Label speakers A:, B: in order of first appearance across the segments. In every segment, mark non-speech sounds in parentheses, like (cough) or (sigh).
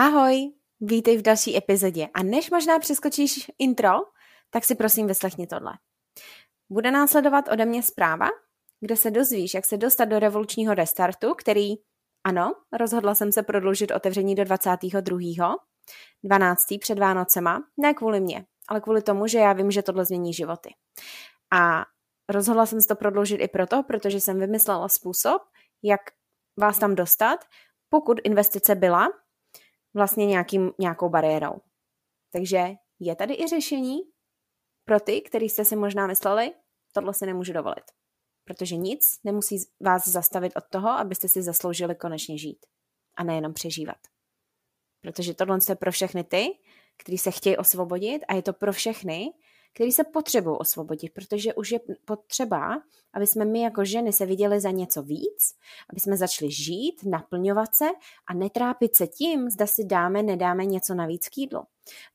A: Ahoj, vítej v další epizodě. A než možná přeskočíš intro, tak si prosím vyslechni tohle. Bude následovat ode mě zpráva, kde se dozvíš, jak se dostat do revolučního restartu, který, ano, rozhodla jsem se prodloužit otevření do 22. 12. před Vánocema, ne kvůli mě, ale kvůli tomu, že já vím, že tohle změní životy. A rozhodla jsem se to prodloužit i proto, protože jsem vymyslela způsob, jak vás tam dostat, pokud investice byla vlastně nějakým, nějakou bariérou. Takže je tady i řešení pro ty, který jste si možná mysleli, tohle si nemůžu dovolit. Protože nic nemusí vás zastavit od toho, abyste si zasloužili konečně žít. A nejenom přežívat. Protože tohle je pro všechny ty, kteří se chtějí osvobodit a je to pro všechny, který se potřebují osvobodit, protože už je potřeba, aby jsme my jako ženy se viděli za něco víc, aby jsme začali žít, naplňovat se a netrápit se tím, zda si dáme, nedáme něco navíc k jídlu.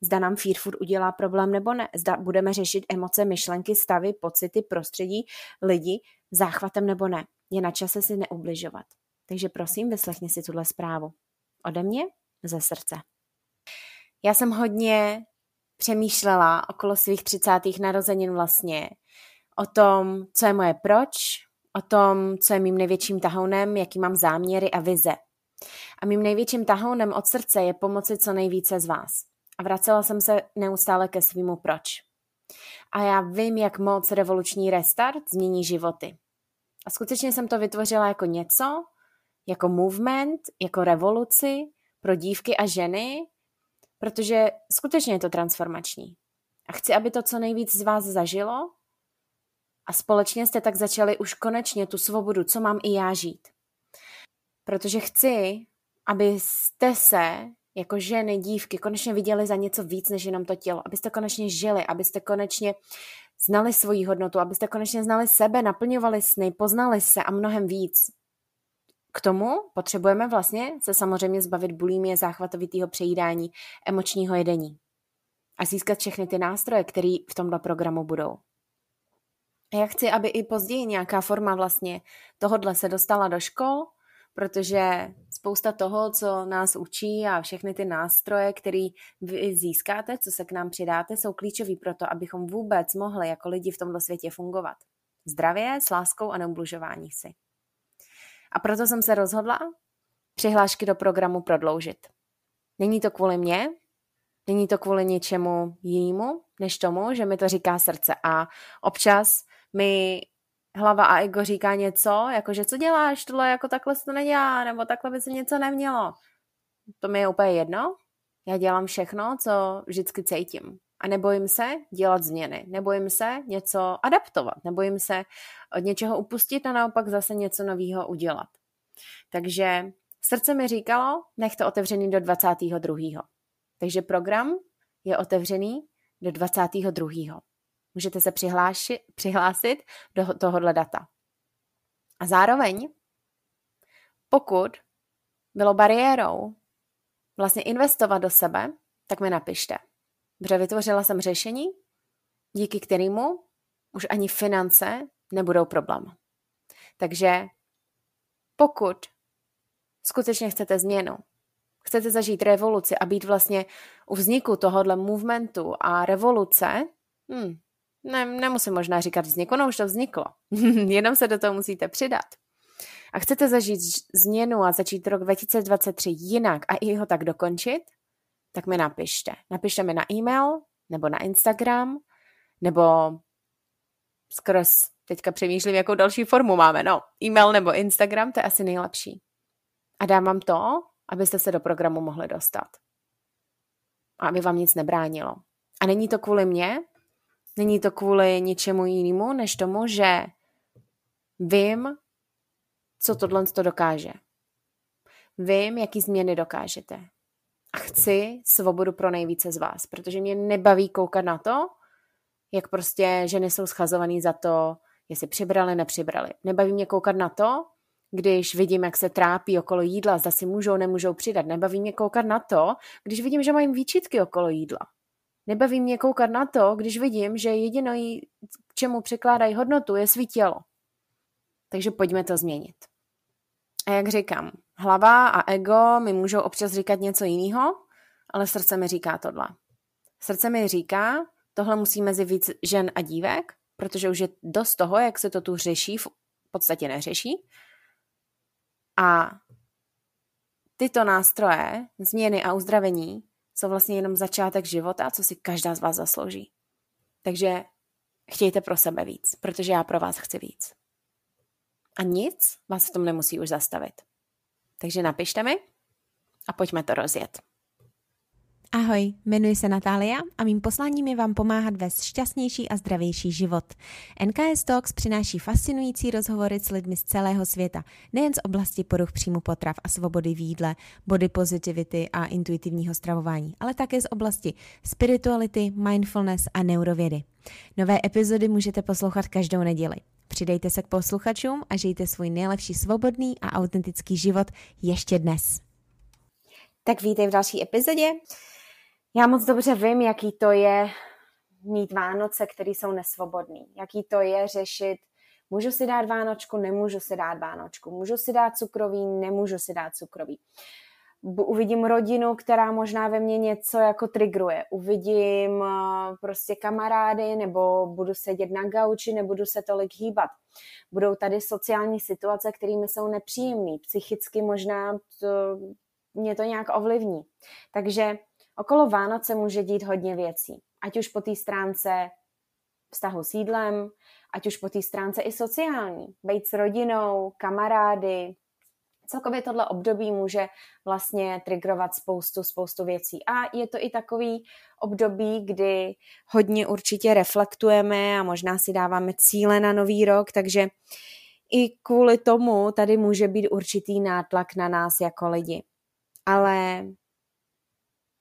A: Zda nám fear food udělá problém nebo ne. Zda budeme řešit emoce, myšlenky, stavy, pocity, prostředí, lidi záchvatem nebo ne. Je na čase si neubližovat. Takže prosím, vyslechni si tuhle zprávu. Ode mě ze srdce. Já jsem hodně přemýšlela okolo svých třicátých narozenin vlastně o tom, co je moje proč, o tom, co je mým největším tahounem, jaký mám záměry a vize. A mým největším tahounem od srdce je pomoci co nejvíce z vás. A vracela jsem se neustále ke svýmu proč. A já vím, jak moc revoluční restart změní životy. A skutečně jsem to vytvořila jako něco, jako movement, jako revoluci pro dívky a ženy, protože skutečně je to transformační. A chci, aby to co nejvíc z vás zažilo a společně jste tak začali už konečně tu svobodu, co mám i já žít. Protože chci, abyste se jako ženy, dívky konečně viděli za něco víc než jenom to tělo, abyste konečně žili, abyste konečně znali svoji hodnotu, abyste konečně znali sebe, naplňovali sny, poznali se a mnohem víc. K tomu potřebujeme vlastně se samozřejmě zbavit bulímie, záchvatovitého přejídání, emočního jedení a získat všechny ty nástroje, které v tomto programu budou. A já chci, aby i později nějaká forma vlastně tohodle se dostala do škol, protože spousta toho, co nás učí a všechny ty nástroje, které vy získáte, co se k nám přidáte, jsou klíčový pro to, abychom vůbec mohli jako lidi v tomto světě fungovat. Zdravě, s láskou a neublužování si. A proto jsem se rozhodla přihlášky do programu prodloužit. Není to kvůli mně, není to kvůli ničemu jinému, než tomu, že mi to říká srdce. A občas mi hlava a ego říká něco, jako že co děláš, tohle jako takhle se to nedělá, nebo takhle by se něco nemělo. To mi je úplně jedno. Já dělám všechno, co vždycky cítím. A nebojím se dělat změny, nebojím se něco adaptovat, nebojím se od něčeho upustit a naopak zase něco nového udělat. Takže srdce mi říkalo, nech to otevřený do 22. Takže program je otevřený do 22. Můžete se přihlášit, přihlásit do tohohle data. A zároveň, pokud bylo bariérou vlastně investovat do sebe, tak mi napište. Protože vytvořila jsem řešení, díky kterému už ani finance nebudou problém. Takže pokud skutečně chcete změnu, chcete zažít revoluci a být vlastně u vzniku tohohle movementu a revoluce, hmm, ne, nemusím možná říkat vzniku, no už to vzniklo. (laughs) Jenom se do toho musíte přidat. A chcete zažít změnu a začít rok 2023 jinak a i ho tak dokončit, tak mi napište. Napište mi na e-mail, nebo na Instagram, nebo skrz, teďka přemýšlím, jakou další formu máme, no, e-mail nebo Instagram, to je asi nejlepší. A dám vám to, abyste se do programu mohli dostat. A aby vám nic nebránilo. A není to kvůli mně, není to kvůli ničemu jinému, než tomu, že vím, co tohle to dokáže. Vím, jaký změny dokážete a chci svobodu pro nejvíce z vás, protože mě nebaví koukat na to, jak prostě ženy jsou schazovaný za to, jestli přibrali, nepřibrali. Nebaví mě koukat na to, když vidím, jak se trápí okolo jídla, zda si můžou, nemůžou přidat. Nebaví mě koukat na to, když vidím, že mají výčitky okolo jídla. Nebaví mě koukat na to, když vidím, že jediné, k čemu překládají hodnotu, je svý tělo. Takže pojďme to změnit. A jak říkám, hlava a ego mi můžou občas říkat něco jiného, ale srdce mi říká tohle. Srdce mi říká, tohle musí mezi víc žen a dívek, protože už je dost toho, jak se to tu řeší, v podstatě neřeší. A tyto nástroje, změny a uzdravení jsou vlastně jenom začátek života, co si každá z vás zaslouží. Takže chtějte pro sebe víc, protože já pro vás chci víc. A nic vás v tom nemusí už zastavit. Takže napište mi a pojďme to rozjet.
B: Ahoj, jmenuji se Natália a mým posláním je vám pomáhat vést šťastnější a zdravější život. NKS Talks přináší fascinující rozhovory s lidmi z celého světa, nejen z oblasti poruch příjmu potrav a svobody v jídle, body positivity a intuitivního stravování, ale také z oblasti spirituality, mindfulness a neurovědy. Nové epizody můžete poslouchat každou neděli. Přidejte se k posluchačům a žijte svůj nejlepší svobodný a autentický život ještě dnes.
A: Tak vítej v další epizodě. Já moc dobře vím, jaký to je mít Vánoce, které jsou nesvobodný. Jaký to je řešit, můžu si dát Vánočku, nemůžu si dát Vánočku. Můžu si dát cukrový, nemůžu si dát cukrový. Uvidím rodinu, která možná ve mně něco jako trigruje. Uvidím eh, prostě kamarády, nebo budu sedět na gauči, nebudu se tolik hýbat. Budou tady sociální situace, kterými jsou nepříjemné. Psychicky možná to, mě to nějak ovlivní. Takže Okolo Vánoce může dít hodně věcí, ať už po té stránce vztahu s jídlem, ať už po té stránce i sociální, být s rodinou, kamarády. Celkově tohle období může vlastně trigrovat spoustu, spoustu věcí. A je to i takový období, kdy hodně určitě reflektujeme a možná si dáváme cíle na nový rok, takže i kvůli tomu tady může být určitý nátlak na nás jako lidi. Ale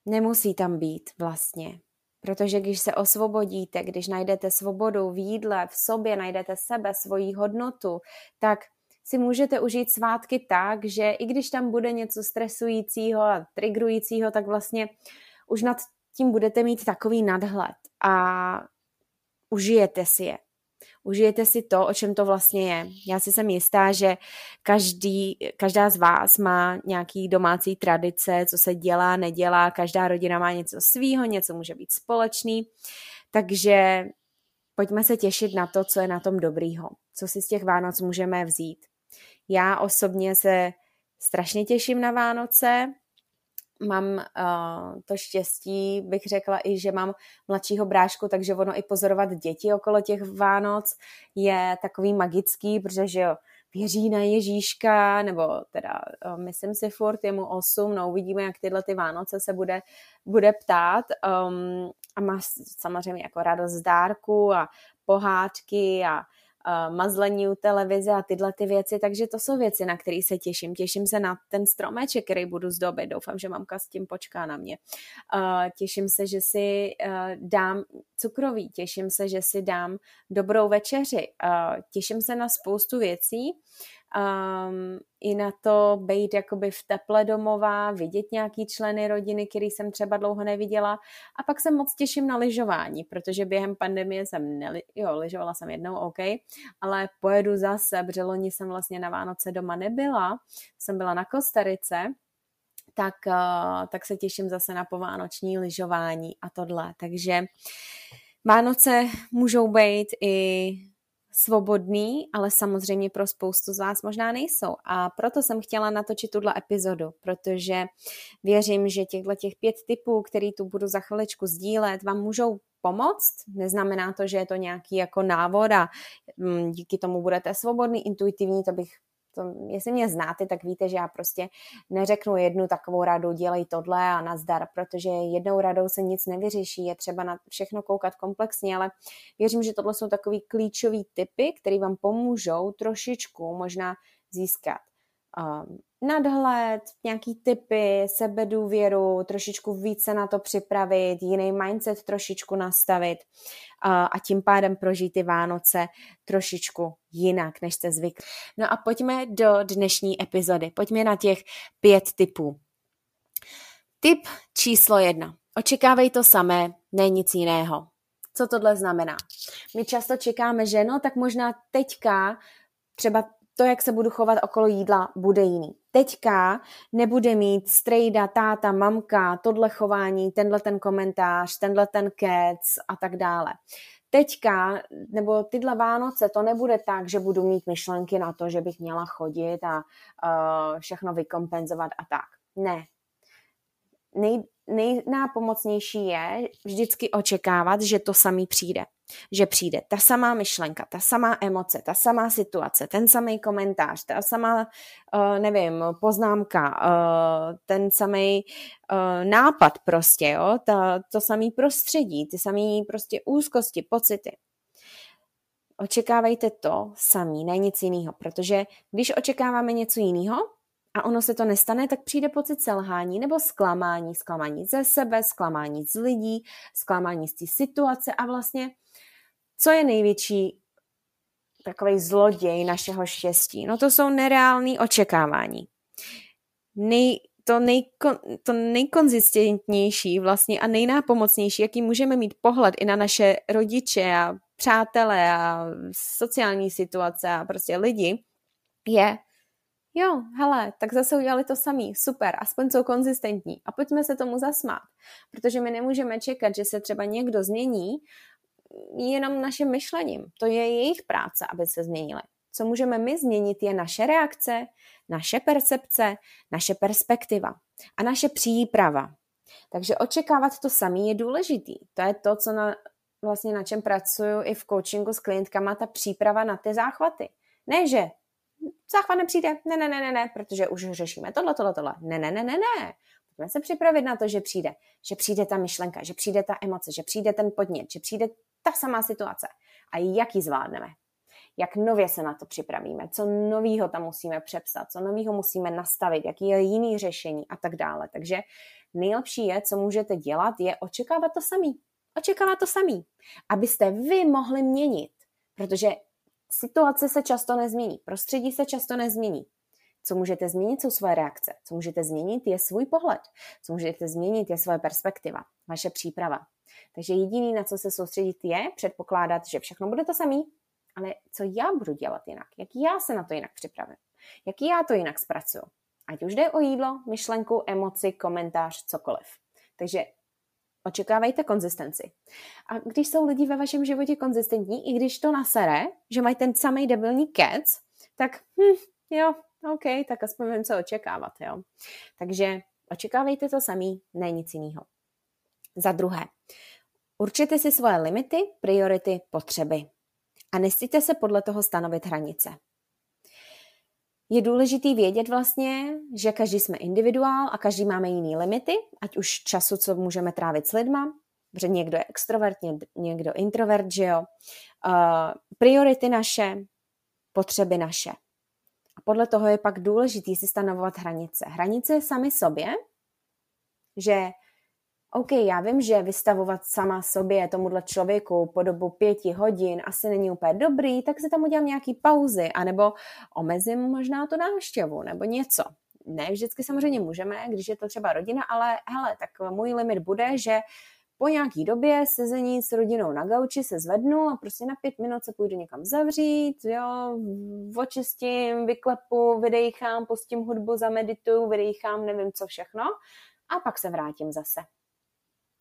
A: nemusí tam být vlastně. Protože když se osvobodíte, když najdete svobodu v jídle, v sobě, najdete sebe, svoji hodnotu, tak si můžete užít svátky tak, že i když tam bude něco stresujícího a trigrujícího, tak vlastně už nad tím budete mít takový nadhled a užijete si je užijete si to, o čem to vlastně je. Já si jsem jistá, že každý, každá z vás má nějaký domácí tradice, co se dělá, nedělá, každá rodina má něco svýho, něco může být společný, takže pojďme se těšit na to, co je na tom dobrýho, co si z těch Vánoc můžeme vzít. Já osobně se strašně těším na Vánoce, mám uh, to štěstí, bych řekla i, že mám mladšího brášku, takže ono i pozorovat děti okolo těch Vánoc je takový magický, protože jo, věří na Ježíška, nebo teda uh, myslím si furt, je mu 8, no uvidíme, jak tyhle ty Vánoce se bude, bude ptát. Um, a má samozřejmě jako radost z dárku a pohádky a mazlení u televize a tyhle ty věci, takže to jsou věci, na které se těším. Těším se na ten stromeček, který budu zdobit. Doufám, že mamka s tím počká na mě. Uh, těším se, že si uh, dám cukroví, těším se, že si dám dobrou večeři, těším se na spoustu věcí um, i na to být jakoby v teple domová, vidět nějaký členy rodiny, který jsem třeba dlouho neviděla. A pak se moc těším na lyžování, protože během pandemie jsem, neli- jo, lyžovala jsem jednou, OK, ale pojedu zase, protože loni jsem vlastně na Vánoce doma nebyla, jsem byla na Kostarice, tak, uh, tak se těším zase na povánoční lyžování a tohle, takže Vánoce můžou být i svobodný, ale samozřejmě pro spoustu z vás možná nejsou. A proto jsem chtěla natočit tuhle epizodu, protože věřím, že těchto těch pět typů, který tu budu za chviličku sdílet, vám můžou pomoct. Neznamená to, že je to nějaký jako návod a mm, díky tomu budete svobodný, intuitivní, to bych to, jestli mě znáte, tak víte, že já prostě neřeknu jednu takovou radu, dělej tohle a nazdar, protože jednou radou se nic nevyřeší, je třeba na všechno koukat komplexně, ale věřím, že tohle jsou takový klíčový typy, které vám pomůžou trošičku možná získat um, nadhled, nějaký typy, sebedůvěru, trošičku více na to připravit, jiný mindset trošičku nastavit a, a tím pádem prožít ty Vánoce trošičku jinak, než jste zvykli. No a pojďme do dnešní epizody. Pojďme na těch pět typů. Tip číslo jedna. Očekávej to samé, ne nic jiného. Co tohle znamená? My často čekáme, že no, tak možná teďka třeba to, jak se budu chovat okolo jídla, bude jiný. Teďka nebude mít strejda, táta, mamka, tohle chování, tenhle ten komentář, tenhle ten kec a tak dále. Teďka, nebo tyhle Vánoce, to nebude tak, že budu mít myšlenky na to, že bych měla chodit a uh, všechno vykompenzovat a tak. Ne. Nej, nejnápomocnější je vždycky očekávat, že to samý přijde že přijde ta samá myšlenka, ta samá emoce, ta samá situace, ten samý komentář, ta samá, uh, nevím, poznámka, uh, ten samý uh, nápad prostě, jo, ta, to samý prostředí, ty samý prostě úzkosti, pocity. Očekávejte to samý, ne nic jiného, protože když očekáváme něco jiného, a ono se to nestane, tak přijde pocit selhání nebo zklamání, zklamání ze sebe, zklamání z lidí, zklamání z té situace a vlastně co je největší takový zloděj našeho štěstí? No to jsou nereální očekávání. Nej, to, nejko, to nejkonzistentnější vlastně a nejnápomocnější, jaký můžeme mít pohled i na naše rodiče a přátelé a sociální situace a prostě lidi, je, jo, hele, tak zase udělali to samý, super, aspoň jsou konzistentní a pojďme se tomu zasmát, protože my nemůžeme čekat, že se třeba někdo změní jenom naším myšlením. To je jejich práce, aby se změnily. Co můžeme my změnit, je naše reakce, naše percepce, naše perspektiva a naše příprava. Takže očekávat to samý je důležitý. To je to, co na, vlastně na čem pracuju i v coachingu s klientkama, ta příprava na ty záchvaty. Ne, že záchvat nepřijde, ne, ne, ne, ne, ne, protože už řešíme tohle, tohle, tohle. Ne, ne, ne, ne, ne. Pojďme se připravit na to, že přijde. Že přijde ta myšlenka, že přijde ta emoce, že přijde ten podnět, že přijde ta samá situace. A jak ji zvládneme? Jak nově se na to připravíme? Co novýho tam musíme přepsat? Co novýho musíme nastavit? Jaký je jiný řešení? A tak dále. Takže nejlepší je, co můžete dělat, je očekávat to samý. Očekávat to samý. Abyste vy mohli měnit. Protože situace se často nezmění, prostředí se často nezmění. Co můžete změnit, jsou svoje reakce. Co můžete změnit, je svůj pohled. Co můžete změnit, je svoje perspektiva, vaše příprava. Takže jediný, na co se soustředit, je předpokládat, že všechno bude to samý, ale co já budu dělat jinak, jak já se na to jinak připravím, jak já to jinak zpracuju. Ať už jde o jídlo, myšlenku, emoci, komentář, cokoliv. Takže očekávejte konzistenci. A když jsou lidi ve vašem životě konzistentní, i když to nasere, že mají ten samý debilní kec, tak hm, jo, OK, tak aspoň vím, co očekávat, jo. Takže očekávejte to samý, ne nic jiného. Za druhé, určite si svoje limity, priority, potřeby a nestýte se podle toho stanovit hranice. Je důležitý vědět vlastně, že každý jsme individuál a každý máme jiný limity, ať už času, co můžeme trávit s lidma, protože někdo je extrovert, někdo introvert, že jo. Uh, priority naše, potřeby naše. A podle toho je pak důležitý si stanovovat hranice. Hranice sami sobě, že OK, já vím, že vystavovat sama sobě tomuhle člověku po dobu pěti hodin asi není úplně dobrý, tak si tam udělám nějaký pauzy, anebo omezím možná tu návštěvu, nebo něco. Ne, vždycky samozřejmě můžeme, když je to třeba rodina, ale hele, tak můj limit bude, že po nějaký době sezení s rodinou na gauči se zvednu a prostě na pět minut se půjdu někam zavřít, jo, očistím, vyklepu, vydejchám, pustím hudbu, zamedituju, vydejchám, nevím co všechno a pak se vrátím zase.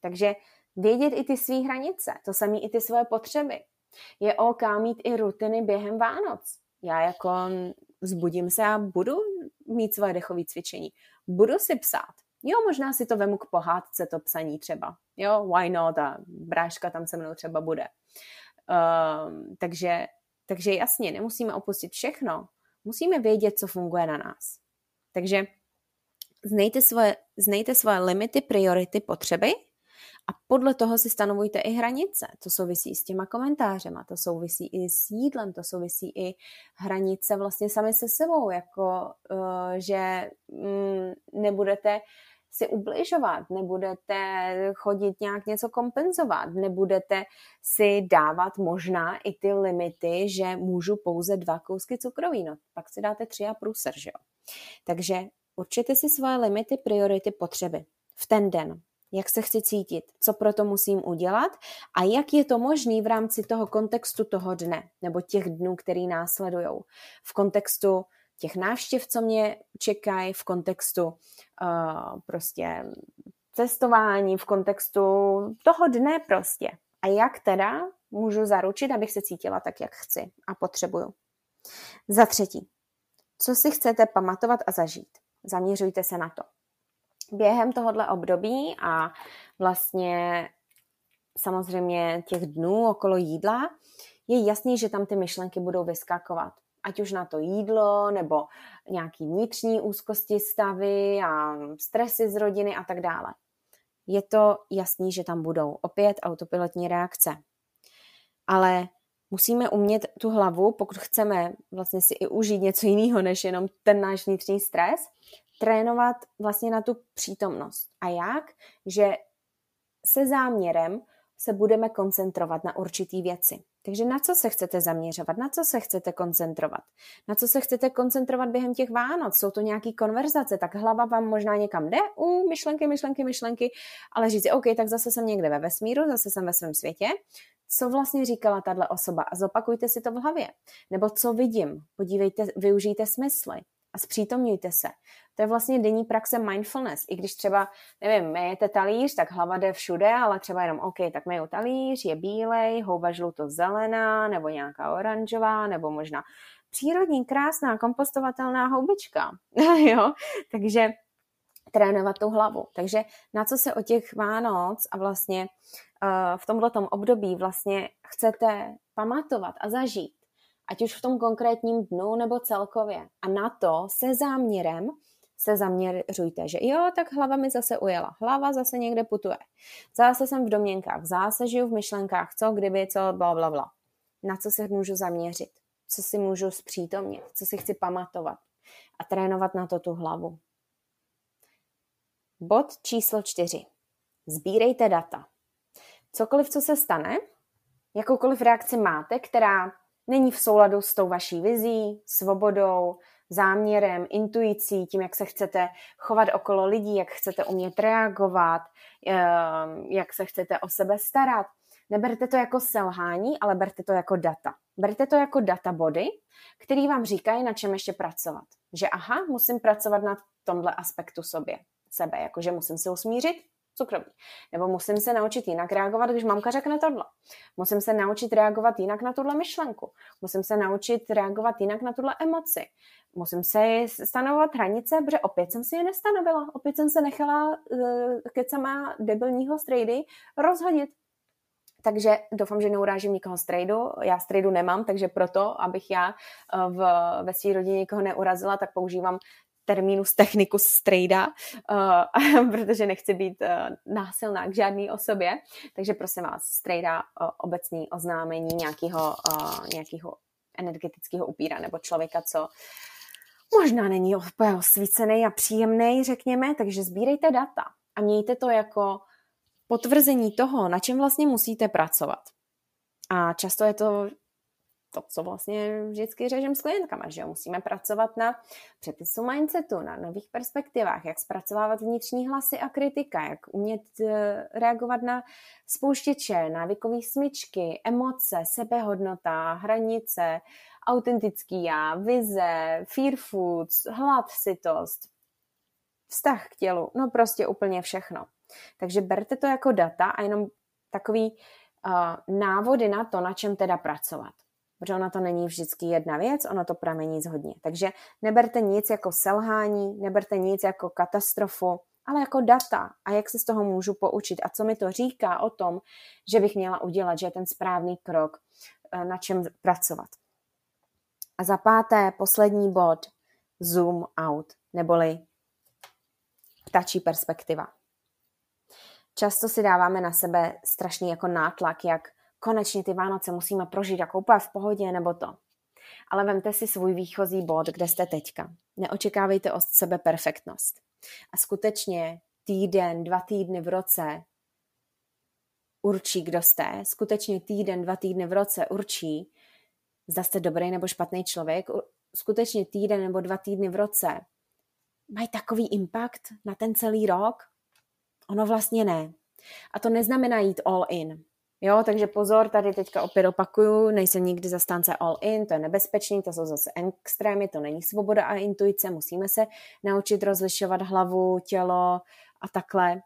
A: Takže vědět i ty své hranice, to samé i ty svoje potřeby. Je OK mít i rutiny během Vánoc. Já jako vzbudím se a budu mít svoje dechové cvičení. Budu si psát. Jo, možná si to vemu k pohádce, to psaní třeba. Jo, why not? A bráška tam se mnou třeba bude. Um, takže, takže jasně, nemusíme opustit všechno. Musíme vědět, co funguje na nás. Takže znejte svoje, znejte svoje limity, priority, potřeby a podle toho si stanovujte i hranice. To souvisí s těma komentářema, to souvisí i s jídlem, to souvisí i hranice vlastně sami se sebou, jako uh, že mm, nebudete si ubližovat, nebudete chodit nějak něco kompenzovat, nebudete si dávat možná i ty limity, že můžu pouze dva kousky cukroví, no pak si dáte tři a průser, že jo. Takže určite si svoje limity, priority, potřeby v ten den jak se chci cítit, co pro to musím udělat a jak je to možné v rámci toho kontextu toho dne nebo těch dnů, který následují. V kontextu těch návštěv, co mě čekají, v kontextu uh, prostě cestování, v kontextu toho dne prostě. A jak teda můžu zaručit, abych se cítila tak, jak chci a potřebuju. Za třetí, co si chcete pamatovat a zažít? Zaměřujte se na to. Během tohohle období a vlastně samozřejmě těch dnů okolo jídla je jasný, že tam ty myšlenky budou vyskakovat. Ať už na to jídlo, nebo nějaký vnitřní úzkosti stavy a stresy z rodiny a tak dále. Je to jasný, že tam budou opět autopilotní reakce. Ale musíme umět tu hlavu, pokud chceme vlastně si i užít něco jiného, než jenom ten náš vnitřní stres, trénovat vlastně na tu přítomnost. A jak? Že se záměrem se budeme koncentrovat na určitý věci. Takže na co se chcete zaměřovat, na co se chcete koncentrovat, na co se chcete koncentrovat během těch Vánoc, jsou to nějaké konverzace, tak hlava vám možná někam jde, u myšlenky, myšlenky, myšlenky, ale říct OK, tak zase jsem někde ve vesmíru, zase jsem ve svém světě, co vlastně říkala tahle osoba? A zopakujte si to v hlavě. Nebo co vidím, podívejte, využijte smysly a zpřítomňujte se. To je vlastně denní praxe mindfulness. I když třeba, nevím, myjete talíř, tak hlava jde všude, ale třeba jenom, OK, tak myju talíř, je bílej, houba žluto-zelená, nebo nějaká oranžová, nebo možná přírodní, krásná, kompostovatelná houbička. (laughs) jo? Takže trénovat tu hlavu. Takže na co se o těch Vánoc a vlastně uh, v tomto období vlastně chcete pamatovat a zažít, ať už v tom konkrétním dnu nebo celkově. A na to se záměrem se zaměřujte, že jo, tak hlava mi zase ujela, hlava zase někde putuje. Zase jsem v domněnkách, zase žiju v myšlenkách, co kdyby, co bla, bla, bla. Na co se můžu zaměřit, co si můžu zpřítomnit, co si chci pamatovat a trénovat na to tu hlavu. Bod číslo čtyři. Sbírejte data. Cokoliv, co se stane, jakoukoliv reakci máte, která není v souladu s tou vaší vizí, svobodou, záměrem, intuicí, tím, jak se chcete chovat okolo lidí, jak chcete umět reagovat, ehm, jak se chcete o sebe starat. Neberte to jako selhání, ale berte to jako data. Berte to jako data body, který vám říkají, na čem ještě pracovat. Že aha, musím pracovat na tomhle aspektu sobě, sebe, jakože musím se usmířit, cukroví. Nebo musím se naučit jinak reagovat, když mamka řekne tohle. Musím se naučit reagovat jinak na tuhle myšlenku. Musím se naučit reagovat jinak na tuhle emoci. Musím se stanovovat hranice, protože opět jsem si je nestanovila. Opět jsem se nechala uh, kecama debilního strejdy rozhodit. Takže doufám, že neurážím nikoho z tradu. Já z tradu nemám, takže proto, abych já eh, v, ve své rodině nikoho neurazila, tak používám terminus technicus strejda, uh, (laughs) protože nechci být uh, násilná k žádné osobě. Takže prosím vás, strejda uh, obecný oznámení nějakého, uh, nějakého energetického upíra nebo člověka, co možná není osvícený a příjemný, řekněme, takže sbírejte data a mějte to jako potvrzení toho, na čem vlastně musíte pracovat. A často je to to, co vlastně vždycky řežím s klientkama, že jo? musíme pracovat na přepisu mindsetu, na nových perspektivách, jak zpracovávat vnitřní hlasy a kritika, jak umět eh, reagovat na spouštěče, návykové smyčky, emoce, sebehodnota, hranice, autentický já, vize, fear foods, hlad, sytost, vztah k tělu, no prostě úplně všechno. Takže berte to jako data a jenom takový uh, návody na to, na čem teda pracovat protože ona to není vždycky jedna věc, ono to pramení z hodně. Takže neberte nic jako selhání, neberte nic jako katastrofu, ale jako data a jak se z toho můžu poučit a co mi to říká o tom, že bych měla udělat, že je ten správný krok, eh, na čem pracovat. A za páté, poslední bod, zoom out, neboli ptačí perspektiva. Často si dáváme na sebe strašný jako nátlak, jak konečně ty Vánoce musíme prožít jako úplně v pohodě nebo to. Ale vemte si svůj výchozí bod, kde jste teďka. Neočekávejte od sebe perfektnost. A skutečně týden, dva týdny v roce určí, kdo jste. Skutečně týden, dva týdny v roce určí, zda jste dobrý nebo špatný člověk. Skutečně týden nebo dva týdny v roce mají takový impact na ten celý rok. Ono vlastně ne. A to neznamená jít all in. Jo, takže pozor, tady teďka opět opakuju, nejsem nikdy zastánce all in, to je nebezpečný, to jsou zase extrémy, to není svoboda a intuice, musíme se naučit rozlišovat hlavu, tělo a takhle.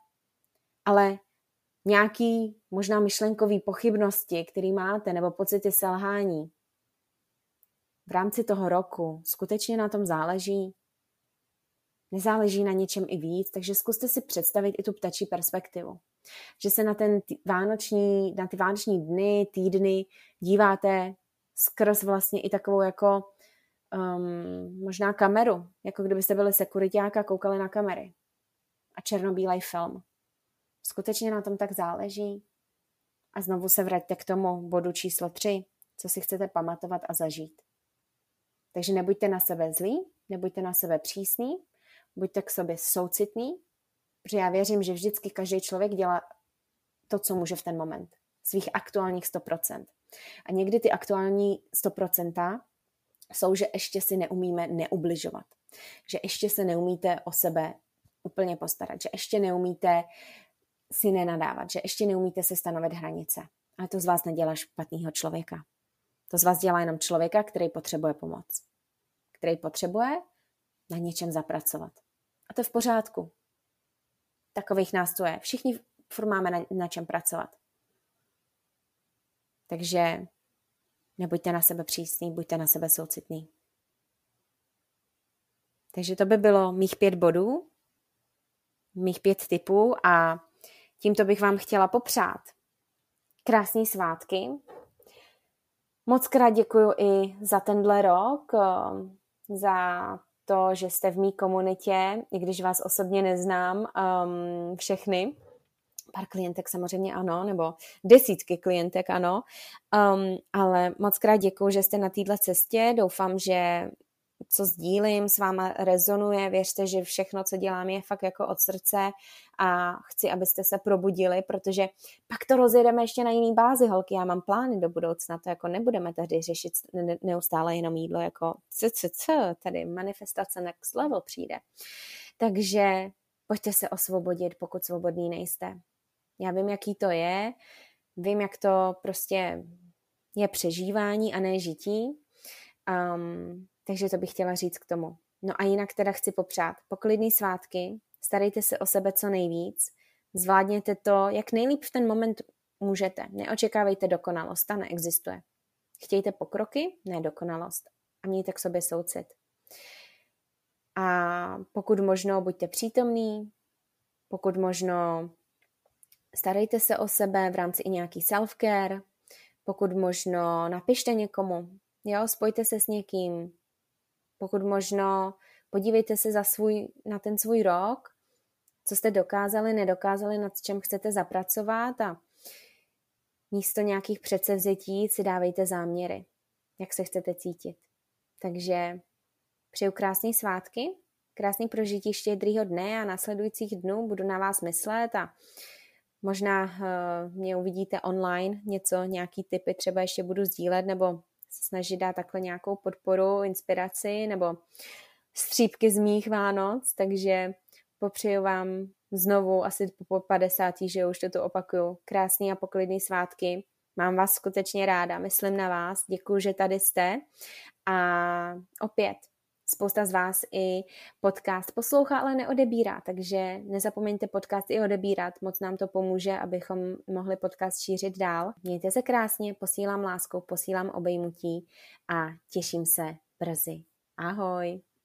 A: Ale nějaký možná myšlenkový pochybnosti, který máte, nebo pocity selhání v rámci toho roku, skutečně na tom záleží? Nezáleží na něčem i víc, takže zkuste si představit i tu ptačí perspektivu že se na, ten vánoční, na ty vánoční dny, týdny díváte skrz vlastně i takovou jako um, možná kameru, jako kdybyste byli sekuritáka a koukali na kamery. A černobílej film. Skutečně na tom tak záleží. A znovu se vraťte k tomu bodu číslo tři, co si chcete pamatovat a zažít. Takže nebuďte na sebe zlí, nebuďte na sebe přísný, buďte k sobě soucitný Protože já věřím, že vždycky každý člověk dělá to, co může v ten moment. Svých aktuálních 100%. A někdy ty aktuální 100% jsou, že ještě si neumíme neubližovat. Že ještě se neumíte o sebe úplně postarat. Že ještě neumíte si nenadávat. Že ještě neumíte se stanovit hranice. Ale to z vás nedělá špatného člověka. To z vás dělá jenom člověka, který potřebuje pomoc. Který potřebuje na něčem zapracovat. A to je v pořádku. Takových nás to je. Všichni furt máme na, na čem pracovat. Takže nebuďte na sebe přísný, buďte na sebe soucitný. Takže to by bylo mých pět bodů, mých pět typů a tímto bych vám chtěla popřát krásné svátky. Moc krát děkuji i za tenhle rok, za to, že jste v mý komunitě, i když vás osobně neznám um, všechny, pár klientek samozřejmě ano, nebo desítky klientek ano, um, ale moc krát děkuji, že jste na této cestě. Doufám, že co sdílím, s váma rezonuje, věřte, že všechno, co dělám, je fakt jako od srdce a chci, abyste se probudili, protože pak to rozjedeme ještě na jiný bázi, holky, já mám plány do budoucna, to jako nebudeme tady řešit neustále jenom jídlo, jako c, c, c, tady manifestace next level přijde. Takže pojďte se osvobodit, pokud svobodný nejste. Já vím, jaký to je, vím, jak to prostě je přežívání a ne žití. Um, takže to bych chtěla říct k tomu. No a jinak teda chci popřát poklidný svátky, starejte se o sebe co nejvíc, zvládněte to, jak nejlíp v ten moment můžete. Neočekávejte dokonalost, ta neexistuje. Chtějte pokroky, ne dokonalost. A mějte k sobě soucit. A pokud možno, buďte přítomný, pokud možno starejte se o sebe v rámci i nějaký self-care, pokud možno napište někomu, jo, spojte se s někým, pokud možno podívejte se za svůj, na ten svůj rok, co jste dokázali, nedokázali, nad čem chcete zapracovat a místo nějakých předsevzetí si dávejte záměry, jak se chcete cítit. Takže přeju krásné svátky, krásný prožití štědrýho dne a následujících dnů budu na vás myslet a možná uh, mě uvidíte online, něco, nějaký typy třeba ještě budu sdílet nebo snažit dát takhle nějakou podporu, inspiraci nebo střípky z mých Vánoc, takže popřeju vám znovu asi po 50. že už to tu opakuju, krásný a poklidný svátky. Mám vás skutečně ráda, myslím na vás, děkuji, že tady jste a opět Spousta z vás i podcast poslouchá, ale neodebírá, takže nezapomeňte podcast i odebírat, moc nám to pomůže, abychom mohli podcast šířit dál. Mějte se krásně, posílám lásku, posílám obejmutí a těším se brzy. Ahoj!